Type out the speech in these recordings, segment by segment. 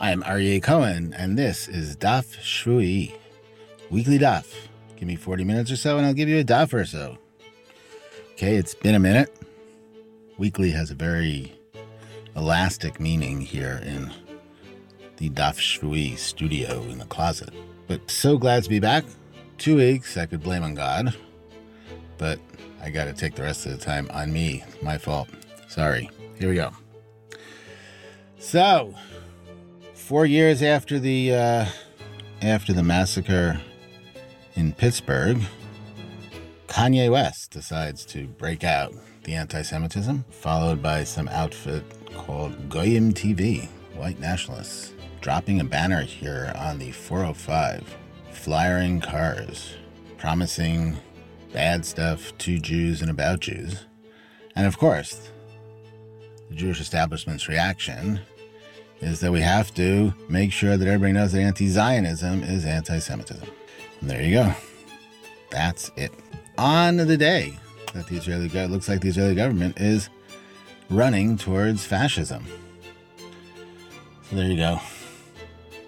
I'm Aryeh Cohen, and this is Daf Shvui, weekly Daf. Give me 40 minutes or so, and I'll give you a Daf or so. Okay, it's been a minute. Weekly has a very elastic meaning here in the Daf Shvui studio in the closet. But so glad to be back. Two weeks I could blame on God, but I got to take the rest of the time on me. My fault. Sorry. Here we go. So, four years after the uh, after the massacre in Pittsburgh, Kanye West decides to break out the anti-Semitism, followed by some outfit called Goyim TV, white nationalists, dropping a banner here on the 405, flyering cars, promising bad stuff to Jews and about Jews, and of course, the Jewish establishment's reaction is that we have to make sure that everybody knows that anti Zionism is anti Semitism. There you go. That's it. On the day that the Israeli government looks like the Israeli government is running towards fascism. So there you go.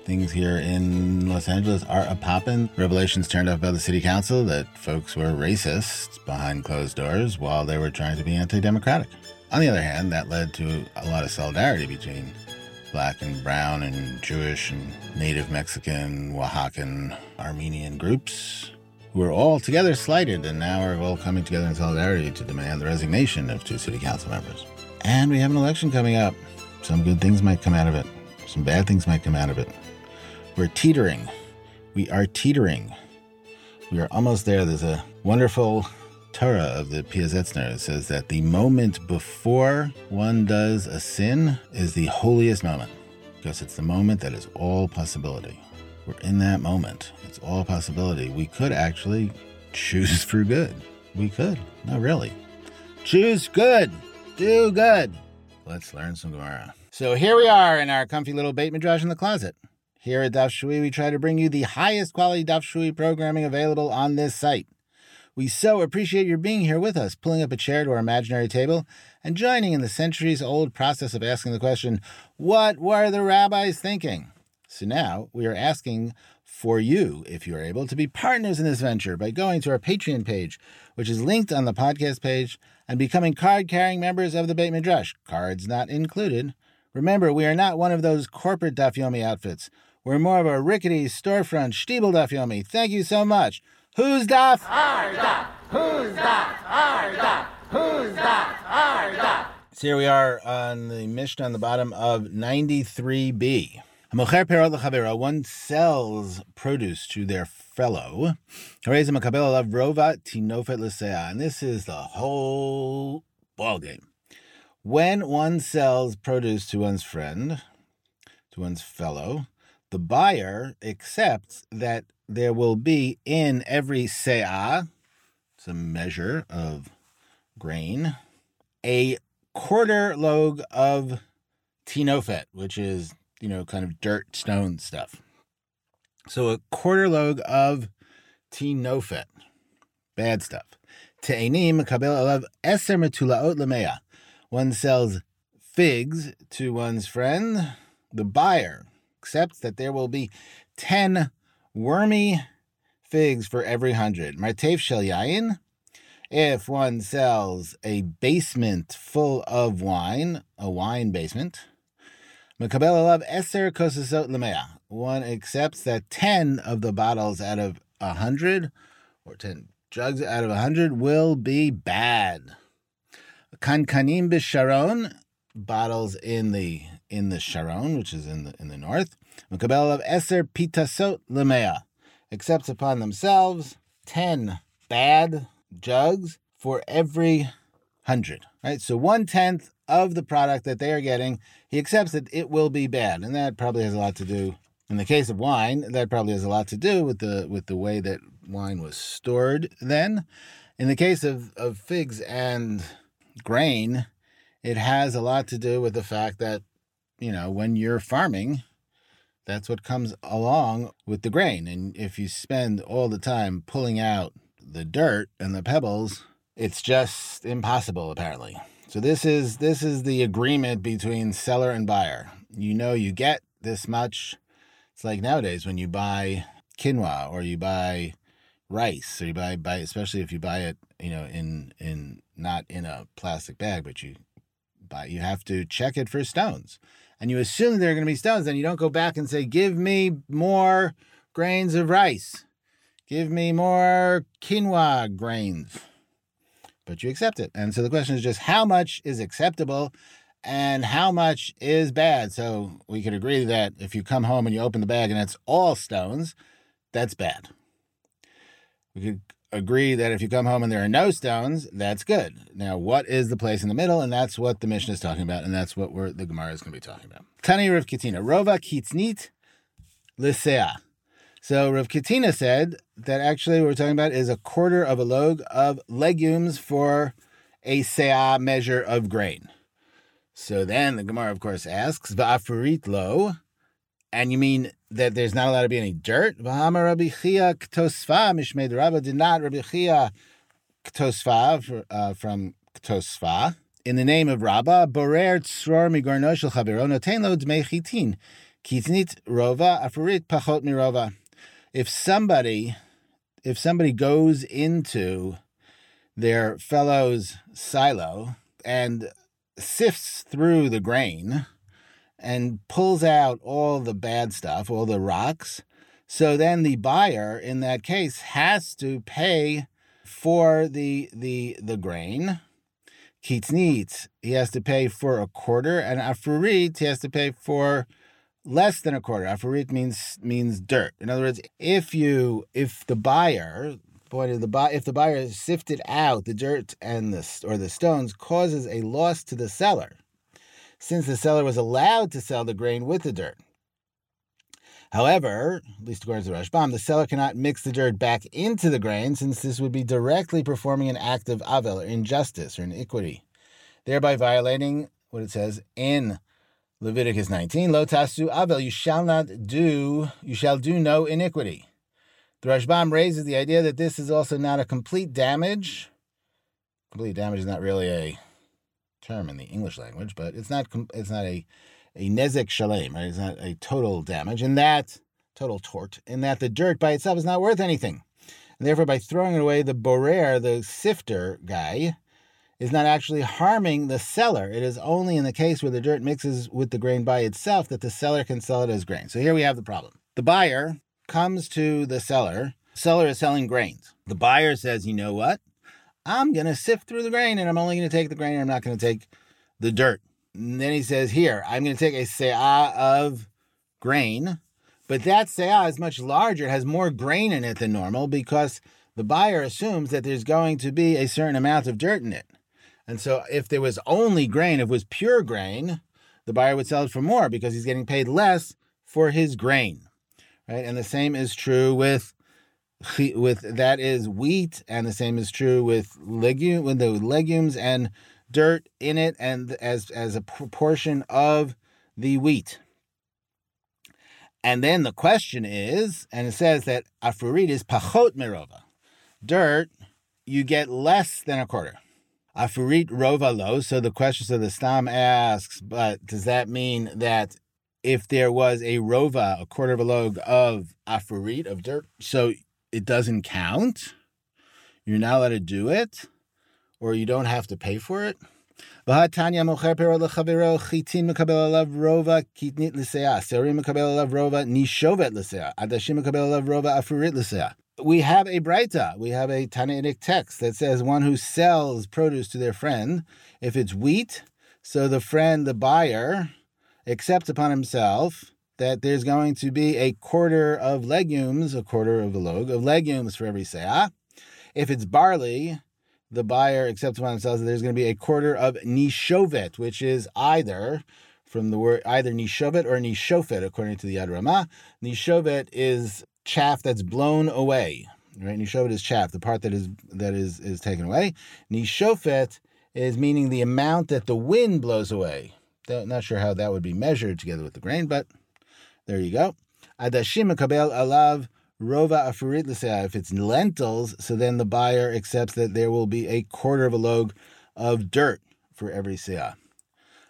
Things here in Los Angeles are a poppin'. Revelations turned up by the city council that folks were racist behind closed doors while they were trying to be anti democratic. On the other hand, that led to a lot of solidarity between black and brown and Jewish and native Mexican, Oaxacan, Armenian groups who are all together slighted and now are all coming together in solidarity to demand the resignation of two city council members. And we have an election coming up. Some good things might come out of it, some bad things might come out of it. We're teetering. We are teetering. We are almost there. There's a wonderful Torah of the Piazetzner says that the moment before one does a sin is the holiest moment because it's the moment that is all possibility. We're in that moment. It's all possibility. We could actually choose for good. We could. Not really. Choose good. Do good. Let's learn some Gemara. So here we are in our comfy little Beit Midrash in the closet. Here at Daf Shvui, we try to bring you the highest quality Daf Shvui programming available on this site. We so appreciate your being here with us, pulling up a chair to our imaginary table, and joining in the centuries old process of asking the question, What were the rabbis thinking? So now we are asking for you, if you are able, to be partners in this venture by going to our Patreon page, which is linked on the podcast page, and becoming card carrying members of the Beit Midrash, cards not included. Remember, we are not one of those corporate Dafyomi outfits. We're more of a rickety storefront Stiebel Dafyomi. Thank you so much. Who's? Our Daf. Who's? Our Who's Daf? Our So here we are on the Mishnah on the bottom of 93b. Mocher perot lechavero, one sells produce to their fellow. And this is the whole ballgame. When one sells produce to one's friend, to one's fellow, the buyer accepts that there will be in every se'ah, it's a measure of grain, a quarter log of tinofet, which is, you know, kind of dirt, stone stuff. So a quarter log of tinofet, bad stuff. Te'enim kabel alav eser metulaot lemea. One sells figs to one's friend. The buyer accepts that there will be 10 wormy figs for every hundred. Martev shel yain. If one sells a basement full of wine, a wine basement, Makabel alav eser kosasot lemea. One accepts that ten of the bottles out of a hundred, or ten jugs out of a hundred, will be bad. Kankanim bisharon, bottles in the in the Sharon, which is in the in the north. Makabel of Eser Pitasot Lemea accepts upon themselves ten bad jugs for every hundred. Right? So one tenth of the product that they are getting, he accepts that it will be bad. And that probably has a lot to do in the case of wine, that probably has a lot to do with the with the way that wine was stored then. In the case of, of figs and grain, it has a lot to do with the fact that, you know, when you're farming, that's what comes along with the grain. And if you spend all the time pulling out the dirt and the pebbles, it's just impossible apparently. So this is this is the agreement between seller and buyer. You know you get this much. It's like nowadays when you buy quinoa or you buy rice or you buy, buy especially if you buy it, you know, in in not in a plastic bag, but you buy you have to check it for stones. And you assume there are going to be stones, and you don't go back and say, "Give me more grains of rice. Give me more quinoa grains." But you accept it. And so the question is just how much is acceptable and how much is bad. So we could agree that if you come home and you open the bag and it's all stones, that's bad. We could agree that if you come home and there are no stones, that's good. Now, what is the place in the middle? And that's what the Mishnah is talking about, and that's what we're, the Gemara is going to be talking about. Tani Rav Kitina, Rova Kitznit Lisea. So Rav Kitina said that actually what we're talking about is a quarter of a log of legumes for a seah measure of grain. So then the Gemara, of course, asks, Va'afurit lo, and you mean that there's not allowed to be any dirt? V'hama Rabbi Chia Ktosfa, Mishmed Rabba did not Rabbi Chia Ktosfa uh, from Ktosfa. In the name of Rabba, Borer Tzror Migorno Shel Chavero Noten Lo Dmei Chitin. Kitznit Rova, Afurit Pachot Mirova. If somebody, if somebody goes into their fellow's silo and sifts through the grain and pulls out all the bad stuff, all the rocks. So then the buyer in that case has to pay for the the the grain. Kitznit, he has to pay for a quarter, and afurit, he has to pay for less than a quarter. Afurit means means dirt. In other words, if you if the buyer point of the buy if the buyer sifted out the dirt and the or the stones causes a loss to the seller, since the seller was allowed to sell the grain with the dirt. However, at least according to the Rashbam, the seller cannot mix the dirt back into the grain since this would be directly performing an act of avil, or injustice, or iniquity, thereby violating what it says in Leviticus 19, Lo tasu avel, you shall not do, you shall do no iniquity. The Rashbam raises the idea that this is also not a complete damage. Complete damage is not really a term in the English language, but it's not it's not a a nezek shalem, right? It's not a total damage, and that total tort, in that the dirt by itself is not worth anything, and therefore by throwing it away, the borer, the sifter guy, is not actually harming the seller. It is only in the case where the dirt mixes with the grain by itself that the seller can sell it as grain. So here we have the problem. The buyer comes to the seller. Seller is selling grains. The buyer says, "You know what? I'm going to sift through the grain and I'm only going to take the grain and I'm not going to take the dirt. And then he says, Here, I'm going to take a se'ah of grain, but that se'ah is much larger. It has more grain in it than normal because the buyer assumes that there's going to be a certain amount of dirt in it. And so if there was only grain, if it was pure grain, the buyer would sell it for more because he's getting paid less for his grain. Right? And the same is true with with that is wheat, and the same is true with legume with the legumes and dirt in it, and as as a proportion of the wheat. And then the question is, and it says that afurit is pachot merova, dirt you get less than a quarter. Afurit rova lo. So the question, so the stam asks, but does that mean that if there was a rova, a quarter of a log of afurit of dirt, so it doesn't count. You're not allowed to do it, or you don't have to pay for it. We have a brayta, we have a Tanaitic text that says one who sells produce to their friend, if it's wheat, so the friend, the buyer, accepts upon himself that there's going to be a quarter of legumes, a quarter of a log of legumes for every seah. If it's barley, the buyer accepts upon himself that there's going to be a quarter of nishovet, which is either from the word either nishovet or nishofet, according to the Yad Ramah. Nishovet is chaff that's blown away. Right? Nishovet is chaff, the part that is that is is taken away. Nishofet is meaning the amount that the wind blows away. Not sure how that would be measured together with the grain, but there you go. Adashim kabel alav rova afurit. If it's lentils, so then the buyer accepts that there will be a quarter of a log of dirt for every seah.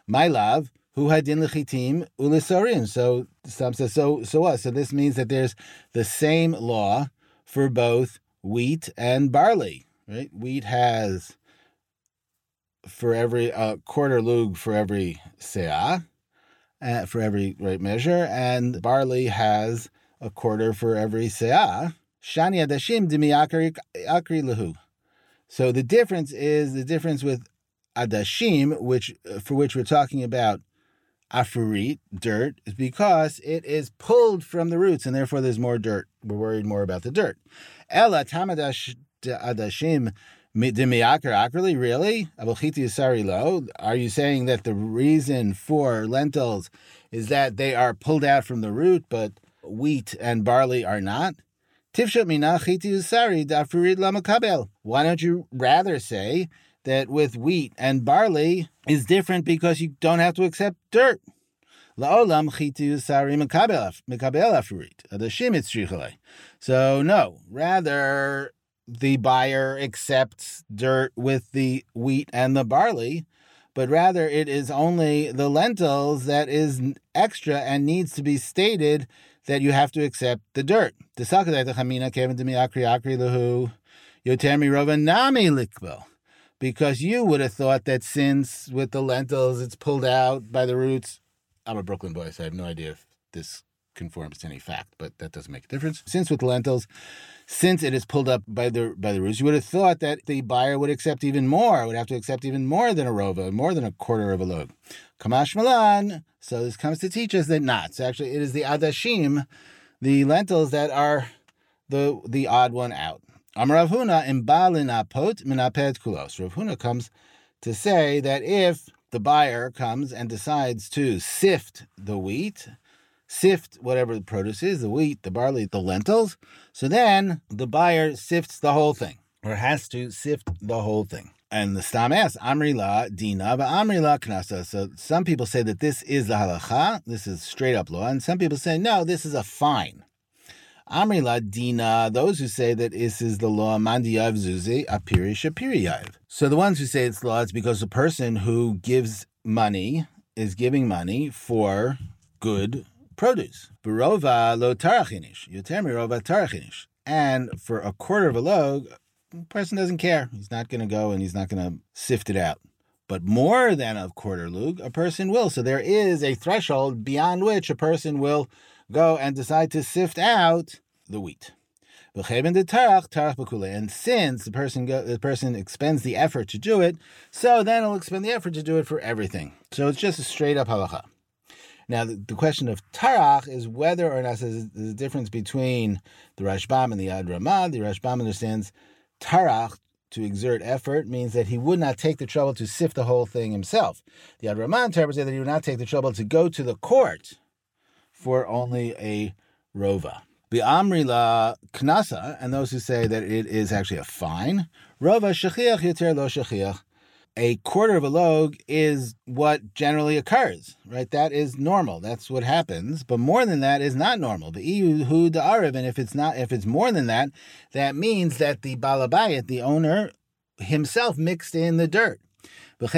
My love, Who had din lechitim ulisorim. So some says so so what? So this means that there's the same law for both wheat and barley. Right? Wheat has for every uh, quarter lug for every seah, uh, for every right measure, and barley has a quarter for every seah. Shani adashim dimi akri lahu. So the difference is the difference with adashim, which for which we're talking about afurit, dirt, is because it is pulled from the roots, and therefore there's more dirt. We're worried more about the dirt. Ella tamadash adashim Dimiakar really? lo? Are you saying that the reason for lentils is that they are pulled out from the root, but wheat and barley are not? Why don't you rather say that with wheat and barley is different because you don't have to accept dirt? So no, rather the buyer accepts dirt with the wheat and the barley, but rather it is only the lentils that is extra and needs to be stated that you have to accept the dirt. Because you would have thought that since with the lentils it's pulled out by the roots. I'm a Brooklyn boy, so I have no idea if this conforms to any fact, but that doesn't make a difference. Since with lentils, since it is pulled up by the by the roots, you would have thought that the buyer would accept even more, would have to accept even more than a rova, more than a quarter of a log. Kamash Malan. So this comes to teach us that not. So actually, it is the adashim, the lentils that are the the odd one out. Amar Rav Huna imbalin apot minapet kulos. Rav Huna comes to say that if the buyer comes and decides to sift the wheat sift whatever the produce is the wheat, the barley, the lentils. So then the buyer sifts the whole thing or has to sift the whole thing. And the Stam asks, Amrila Dina, but Amrila Knasa. So some people say that this is the halacha, this is straight up law, and some people say, no, this is a fine. Amrila Dina, those who say that this is the law, Mandiyav Zuzi, Apiri Shapiriyav. So the ones who say it's law, it's because the person who gives money is giving money for good produce. Barova lo tarachinish. Yoter mirova tarachinish. And for a quarter of a log, the person doesn't care. He's not going to go and he's not going to sift it out. But more than a quarter lug, a person will. So there is a threshold beyond which a person will go and decide to sift out the wheat. And since the person go, the person expends the effort to do it, so then he'll expend the effort to do it for everything. So it's just a straight up halacha. Now, the, the question of tarach is whether or not there's, there's a difference between the Rashbam and the Yad Ramah. The Rashbam understands tarach to exert effort means that he would not take the trouble to sift the whole thing himself. The Yad Ramah interprets that he would not take the trouble to go to the court for only a rova. The Amrila Knasa, and those who say that it is actually a fine, rova shechiach yoter lo shechiach a quarter of a log is what generally occurs, right? That is normal. That's what happens. But more than that is not normal. The EU who the Arab, and if it's not, if it's more than that, that means that the balabayat, the owner himself, mixed in the dirt. And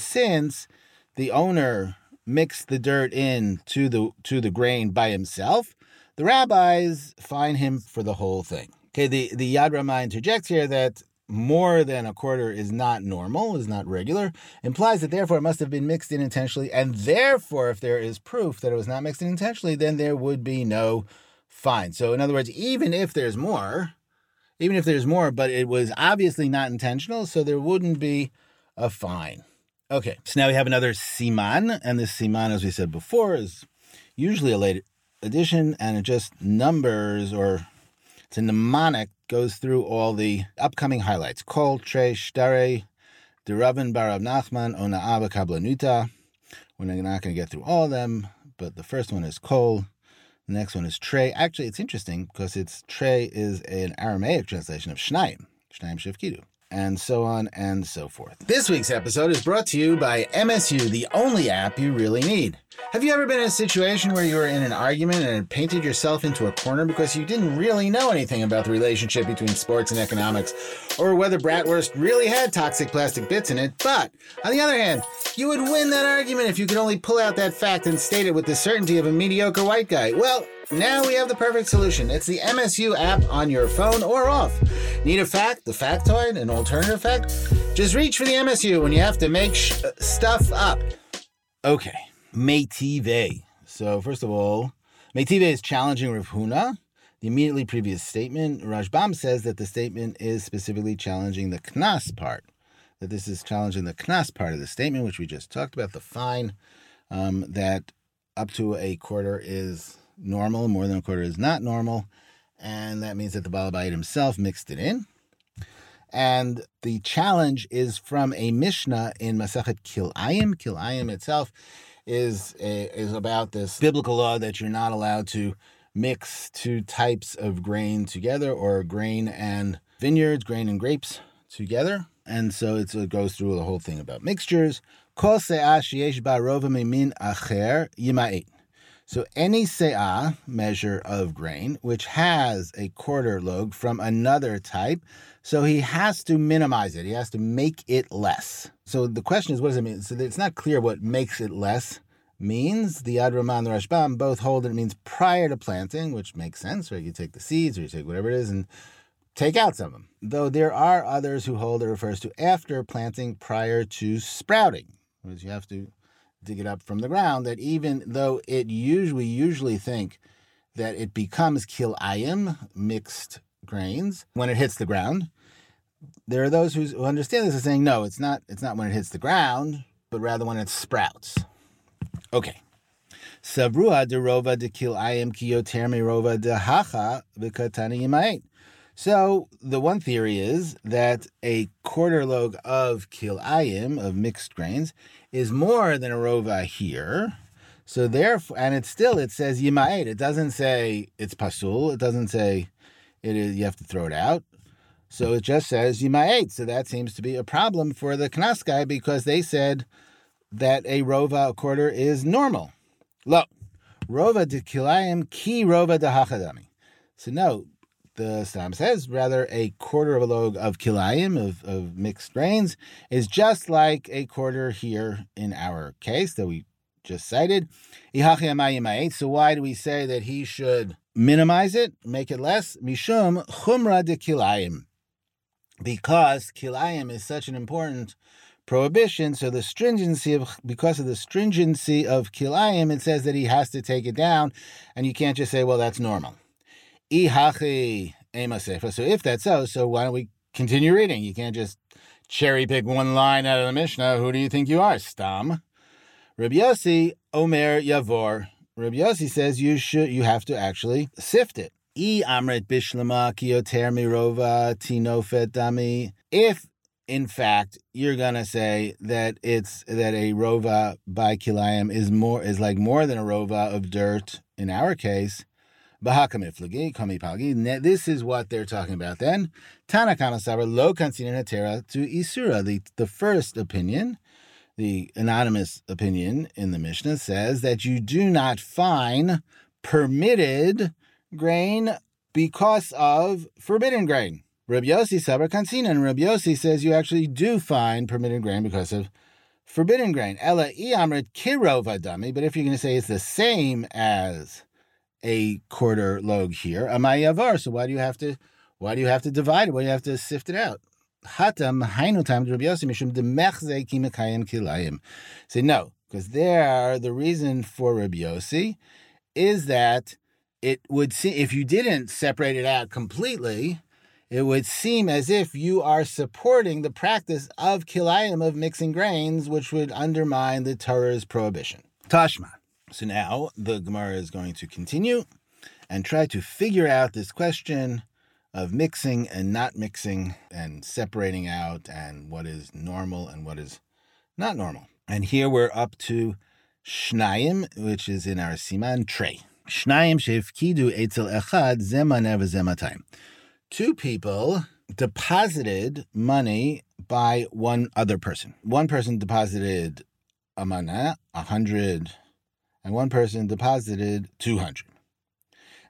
since the owner mixed the dirt in to the to the grain by himself, the rabbis fine him for the whole thing. Okay, the, the Yad Rama interjects here that more than a quarter is not normal, is not regular, implies that therefore it must have been mixed in intentionally, and therefore, if there is proof that it was not mixed in intentionally, then there would be no fine. So, in other words, even if there's more, even if there's more, but it was obviously not intentional, so there wouldn't be a fine. Okay, so now we have another siman, and this siman, as we said before, is usually a late addition, and it just numbers or it's a mnemonic goes through all the upcoming highlights. Kol Tre Shtare Deravan Barav Nachman Ona Ava Kablanuta. We're not going to get through all of them, but the first one is Kol. The next one is Trey. Actually, it's interesting because it's Trey is an Aramaic translation of Shnaim, Shnaim Shevkidu. And so on and so forth. This week's episode is brought to you by MSU, the only app you really need. Have you ever been in a situation where you were in an argument and painted yourself into a corner because you didn't really know anything about the relationship between sports and economics, or whether bratwurst really had toxic plastic bits in it? But on the other hand, you would win that argument if you could only pull out that fact and state it with the certainty of a mediocre white guy. Well, now we have the perfect solution. It's the MSU app on your phone or off. Need a fact, the factoid, an alternative fact? Just reach for the MSU when you have to make sh- stuff up. Okay, Metive. So, first of all, Metive is challenging Rav Huna. The immediately previous statement, Rashbam says that the statement is specifically challenging the Knas part. That this is challenging the Knas part of the statement, which we just talked about, the fine, um, that up to a quarter is normal, more than a quarter is not normal, and that means that the Balabait himself mixed it in. And the challenge is from a Mishnah in Masachet Kilayim. Kilayim itself is a, is about this biblical law that you're not allowed to mix two types of grain together, or grain and vineyards, grain and grapes together. And so it goes through the whole thing about mixtures. Kol rova mimin acher. So any se'ah, measure of grain, which has a quarter log from another type, so he has to minimize it. He has to make it less. So the question is, what does it mean? So it's not clear what makes it less means. The Yad Ramah and the Rashbam both hold that it means prior to planting, which makes sense, right? You take the seeds or you take whatever it is and take out some of them. Though there are others who hold it refers to after planting prior to sprouting, because you have to dig it up from the ground, that even though it usually usually think that it becomes kilayim, mixed grains, when it hits the ground, there are those who understand this as saying, no, it's not it's not when it hits the ground, but rather when it sprouts. Okay. Savrua de rova de kilayim kiyoter rova de hacha. So the one theory is that a quarter log of kilayim, of mixed grains, is more than a rova here. So therefore, and it's still, it says yima'et. It doesn't say it's pasul. It doesn't say it is, you have to throw it out. So it just says yima'et. So that seems to be a problem for the Knas guy because they said that a rova, a quarter, is normal. Lo, rova de kilayim ki rova de hachadami. So no, the Stam says, rather a quarter of a log of kilayim, of, of mixed grains, is just like a quarter here in our case that we just cited. So why do we say that he should minimize it, make it less? Mishum chumra de kilayim. Because kilayim is such an important prohibition, so the stringency of because of the stringency of kilayim, it says that he has to take it down, and you can't just say, well, that's normal. So if that's so, so why don't we continue reading? You can't just cherry pick one line out of the Mishnah. Who do you think you are, Stam? Rabbi Yossi Omer Yavor. Rabbi Yossi says you should you have to actually sift it. I amret bishlama kiyoter mirova tinofet dami. If in fact you're gonna say that it's that a rova by kilayim is more is like more than a rova of dirt in our case, this is what they're talking about then. Tanakama Sabra lo kansinan hatera to Isura. The, the first opinion, the anonymous opinion in the Mishnah says that you do not fine permitted grain because of forbidden grain. Rabbi Yossi Sabra Kansina, and Rabbi Yossi says you actually do find permitted grain because of forbidden grain. Ella iamrit kirova dami, but if you're going to say it's the same as a quarter log here. Amayavar. So why do you have to why do you have to divide it? Why do you have to sift it out? Hatam hainu time Rabbi Yossi mishum demechze kilayim. Say no, because there the reason for Rabbi Yossi is that it would see if you didn't separate it out completely, it would seem as if you are supporting the practice of kilayim of mixing grains, which would undermine the Torah's prohibition. Tashma. So now the Gemara is going to continue and try to figure out this question of mixing and not mixing and separating out and what is normal and what is not normal. And here we're up to Shnayim, which is in our Siman tray. Shnayim shefkidu etzel echad zemanev zematayim. Two people deposited money by one other person. One person deposited a mana, a hundred, and one person deposited two hundred.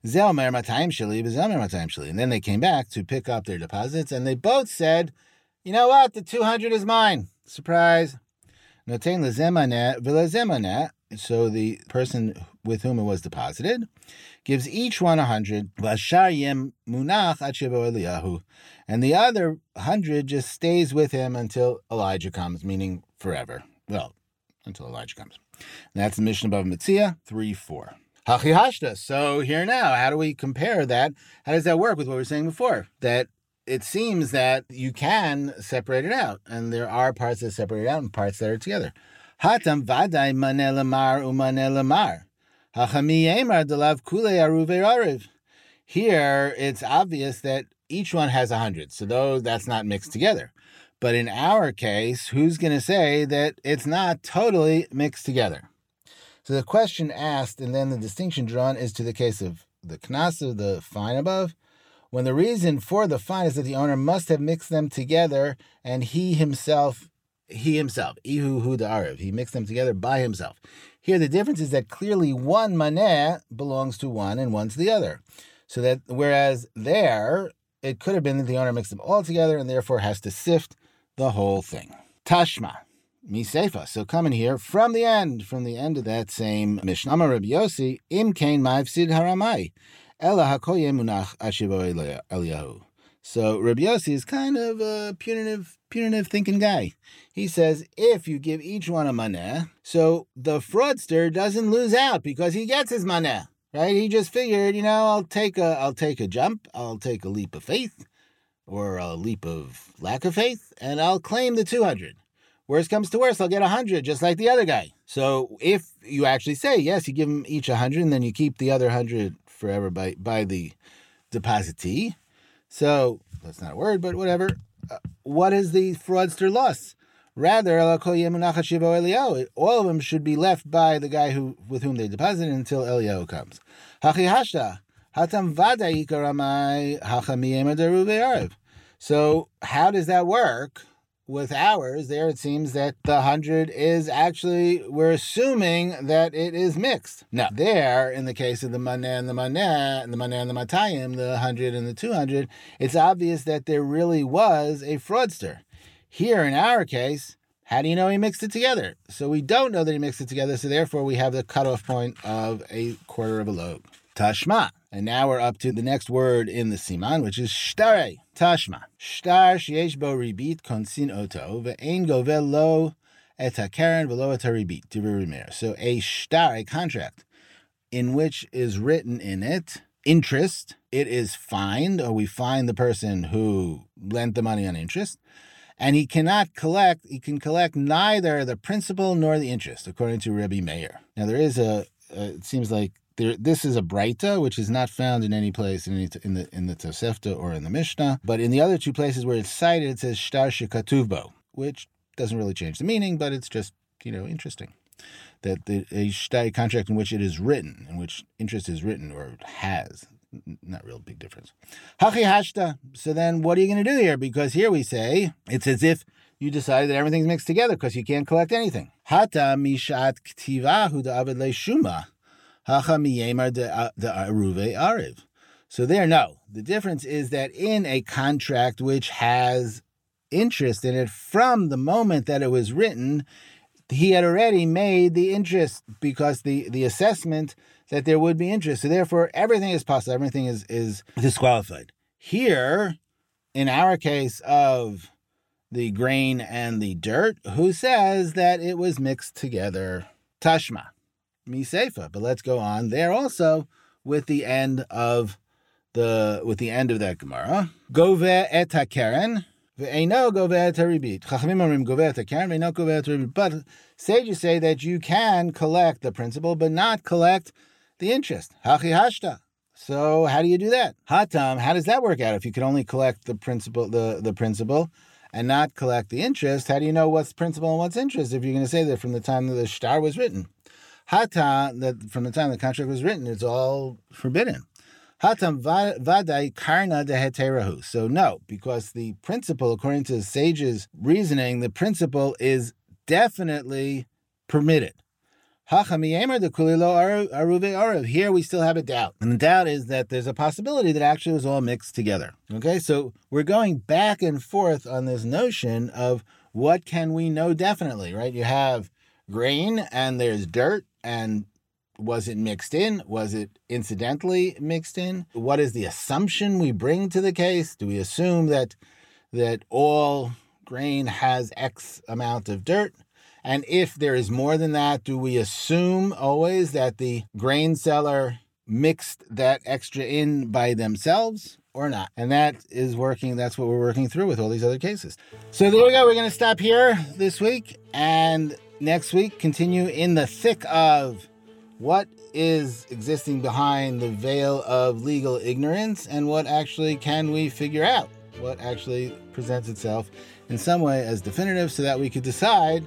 Zelmer Matayim Shili, Zelmer Matayim Shili. And then they came back to pick up their deposits, and they both said, you know what, the 200 is mine. Surprise. So the person with whom it was deposited gives each one a hundred. And the other hundred just stays with him until Elijah comes, meaning forever. Well, until Elijah comes. And that's the Mishnah Bava Metzia 3 4. Hachihashta. So here now, how do we compare that? How does that work with what we were saying before? That it seems that you can separate it out, and there are parts that separate it out and parts that are together. Hatam manelamar umanelamar. Hachamiyemar delav kule aruve Here, it's obvious that each one has a hundred, so though that's not mixed together. But in our case, who's going to say that it's not totally mixed together? So the question asked and then the distinction drawn is to the case of the knas of the fine above, when the reason for the fine is that the owner must have mixed them together and he himself, he himself, ihu hu the he mixed them together by himself. Here the difference is that clearly one maneh belongs to one and one to the other. So that whereas there, it could have been that the owner mixed them all together and therefore has to sift the whole thing. Tashma. Misefa. So coming here from the end, from the end of that same Mishnah, Rabbi Yossi, Im Kain Ma'ivsid Haramai, Ela Hakoye Munach Ashivo Eliyahu. So Rabbi Yossi is kind of a punitive, punitive thinking guy. He says if you give each one a maneh, so the fraudster doesn't lose out because he gets his maneh, right? He just figured, you know, I'll take a, I'll take a jump, I'll take a leap of faith, or a leap of lack of faith, and I'll claim the two hundred. Worst comes to worst, I'll get a hundred, just like the other guy. So if you actually say yes, you give them each a hundred, and then you keep the other hundred forever by by the depositee. So that's not a word, but whatever. Uh, what is the fraudster loss? Rather, all of them should be left by the guy who with whom they deposited until Eliyahu comes. So how does that work? with ours, there it seems that the hundred is actually, we're assuming that it is mixed. Now, there, in the case of the maneh and the maneh, and the maneh and the matayim, the hundred and the two hundred, it's obvious that there really was a fraudster. Here, in our case, how do you know he mixed it together? So we don't know that he mixed it together, so therefore we have the cutoff point of a quarter of a log. Tashma. And now we're up to the next word in the siman, which is shtare. Tashma. Shtar sheyesh bo ribit konsin oto ve'ein govel lo et hakaren velo et ribit. So a shtar, a contract, in which is written in it interest. It is fined, or we find the person who lent the money on interest and he cannot collect, he can collect neither the principal nor the interest, according to Rebbe Meir. Now, there is a it seems like there, this is a Breita, which is not found in any place in, any, in the in the Tosefta or in the Mishnah. But in the other two places where it's cited, it says Shtar Shekatuvbo, which doesn't really change the meaning, but it's just you know interesting that the a shtar contract in which it is written, in which interest is written or has, not real big difference. Hachi hashta. So then, what are you going to do here? Because here we say it's as if you decided that everything's mixed together because you can't collect anything. Hata mishat ktivahu da'avid shuma. Hacha miyemar de uh, aruve ariv. So there, no. The difference is that in a contract which has interest in it from the moment that it was written, he had already made the interest because the, the assessment that there would be interest. So therefore, everything is possible. Everything is, is disqualified. Here, in our case of the grain and the dirt, who says that it was mixed together? Tashma misefa. But let's go on there also with the end of the with the end of that Gemara. Gove et hakeren. Ve'eno gove. Chachamim. But sages say that you can collect the principal, but not collect the interest. Hachi. So how do you do that? Hatam, how does that work out? If you can only collect the principal, the, the principal, and not collect the interest, how do you know what's principal and what's interest if you're going to say that from the time that the shtar was written? Hata, that from the time the contract was written, it's all forbidden. Hatam vadai karna de heterahu. So no, because the principle, according to the sages' reasoning, the principle is definitely permitted. Here we still have a doubt. And the doubt is that there's a possibility that actually it was all mixed together. Okay, so we're going back and forth on this notion of what can we know definitely, right? You have grain and there's dirt and was it mixed in? Was it incidentally mixed in? What is the assumption we bring to the case? Do we assume that that all grain has X amount of dirt? And if there is more than that, do we assume always that the grain seller mixed that extra in by themselves or not? And that is working. That's what we're working through with all these other cases. So there we go. We're going to stop here this week. And next week, continue in the thick of what is existing behind the veil of legal ignorance and what actually can we figure out? What actually presents itself in some way as definitive so that we could decide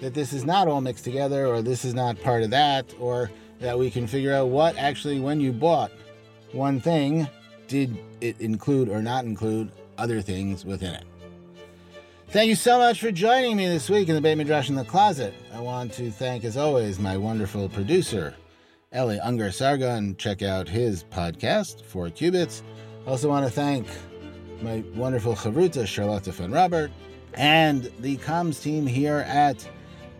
that this is not all mixed together or this is not part of that or that we can figure out what actually when you bought one thing did it include or not include other things within it. Thank you so much for joining me this week in the Beit Midrash in the Closet. I want to thank, as always, my wonderful producer, Eli Unger Sargon. Check out his podcast, Four Cubits. I also want to thank my wonderful chavruta, Charlotte Van Robert, and the comms team here at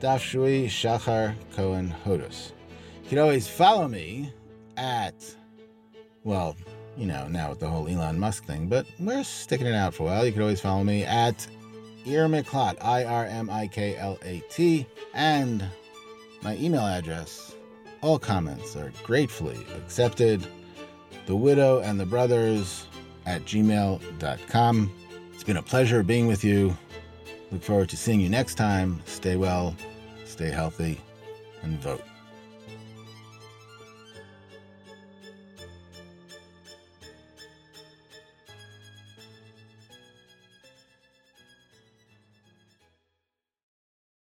Daf Shvui Shachar Cohen Hodus. You can always follow me at, well, you know, now with the whole Elon Musk thing, but we're sticking it out for a while. You can always follow me at Irmiklat, I R M I K L A T, and my email address. All comments are gratefully accepted. The widow and the brothers at gmail.com. It's been a pleasure being with you. Look forward to seeing you next time. Stay well, stay healthy, and vote.